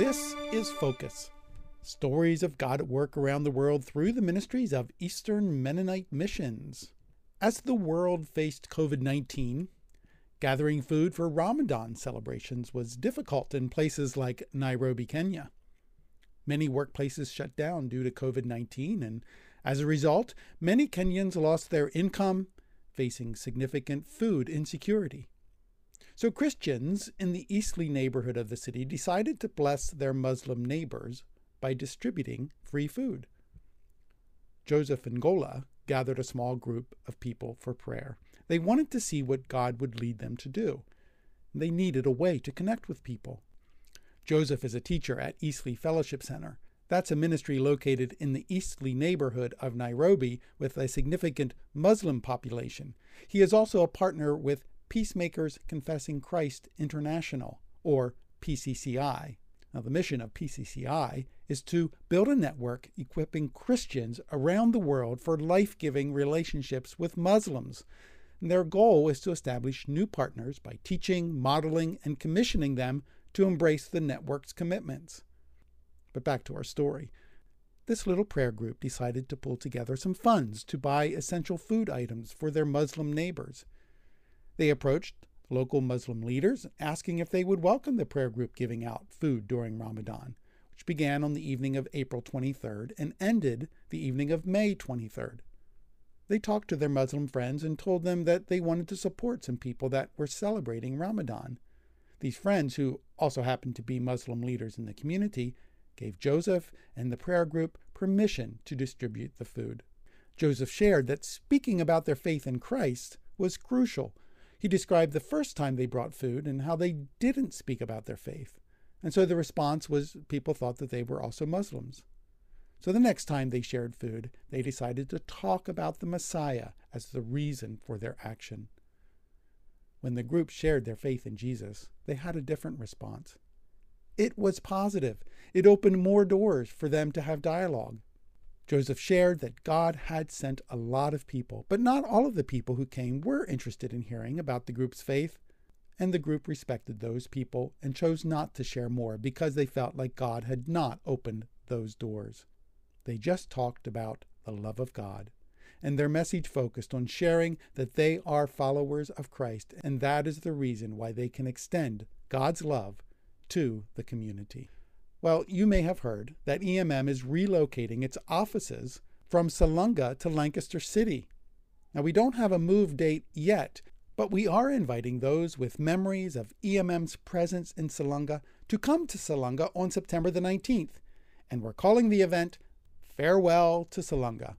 This is Focus stories of God at work around the world through the ministries of Eastern Mennonite missions. As the world faced COVID 19, gathering food for Ramadan celebrations was difficult in places like Nairobi, Kenya. Many workplaces shut down due to COVID 19, and as a result, many Kenyans lost their income, facing significant food insecurity. So Christians in the Eastleigh neighborhood of the city decided to bless their Muslim neighbors by distributing free food. Joseph Ngola gathered a small group of people for prayer. They wanted to see what God would lead them to do. They needed a way to connect with people. Joseph is a teacher at Eastleigh Fellowship Center. That's a ministry located in the Eastleigh neighborhood of Nairobi with a significant Muslim population. He is also a partner with Peacemakers Confessing Christ International, or PCCI. Now, the mission of PCCI is to build a network equipping Christians around the world for life giving relationships with Muslims. And their goal is to establish new partners by teaching, modeling, and commissioning them to embrace the network's commitments. But back to our story. This little prayer group decided to pull together some funds to buy essential food items for their Muslim neighbors. They approached local Muslim leaders asking if they would welcome the prayer group giving out food during Ramadan, which began on the evening of April 23rd and ended the evening of May 23rd. They talked to their Muslim friends and told them that they wanted to support some people that were celebrating Ramadan. These friends, who also happened to be Muslim leaders in the community, gave Joseph and the prayer group permission to distribute the food. Joseph shared that speaking about their faith in Christ was crucial he described the first time they brought food and how they didn't speak about their faith. And so the response was people thought that they were also Muslims. So the next time they shared food, they decided to talk about the Messiah as the reason for their action. When the group shared their faith in Jesus, they had a different response. It was positive. It opened more doors for them to have dialogue. Joseph shared that God had sent a lot of people, but not all of the people who came were interested in hearing about the group's faith, and the group respected those people and chose not to share more because they felt like God had not opened those doors. They just talked about the love of God, and their message focused on sharing that they are followers of Christ, and that is the reason why they can extend God's love to the community. Well, you may have heard that EMM is relocating its offices from Salunga to Lancaster City. Now, we don't have a move date yet, but we are inviting those with memories of EMM's presence in Salunga to come to Salunga on September the 19th, and we're calling the event Farewell to Salunga.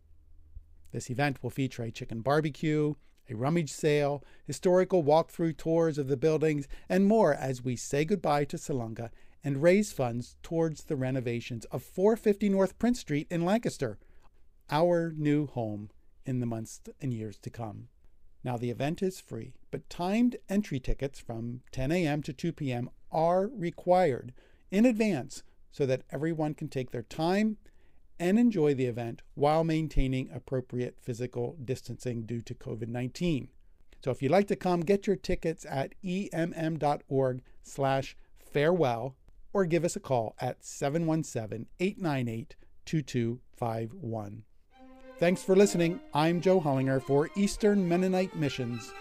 This event will feature a chicken barbecue, a rummage sale, historical walkthrough tours of the buildings, and more as we say goodbye to Salunga and raise funds towards the renovations of 450 North Prince Street in Lancaster, our new home in the months and years to come. Now, the event is free, but timed entry tickets from 10 a.m. to 2 p.m. are required in advance so that everyone can take their time and enjoy the event while maintaining appropriate physical distancing due to COVID-19. So if you'd like to come, get your tickets at emm.org slash farewell or give us a call at 717 898 2251. Thanks for listening. I'm Joe Hollinger for Eastern Mennonite Missions.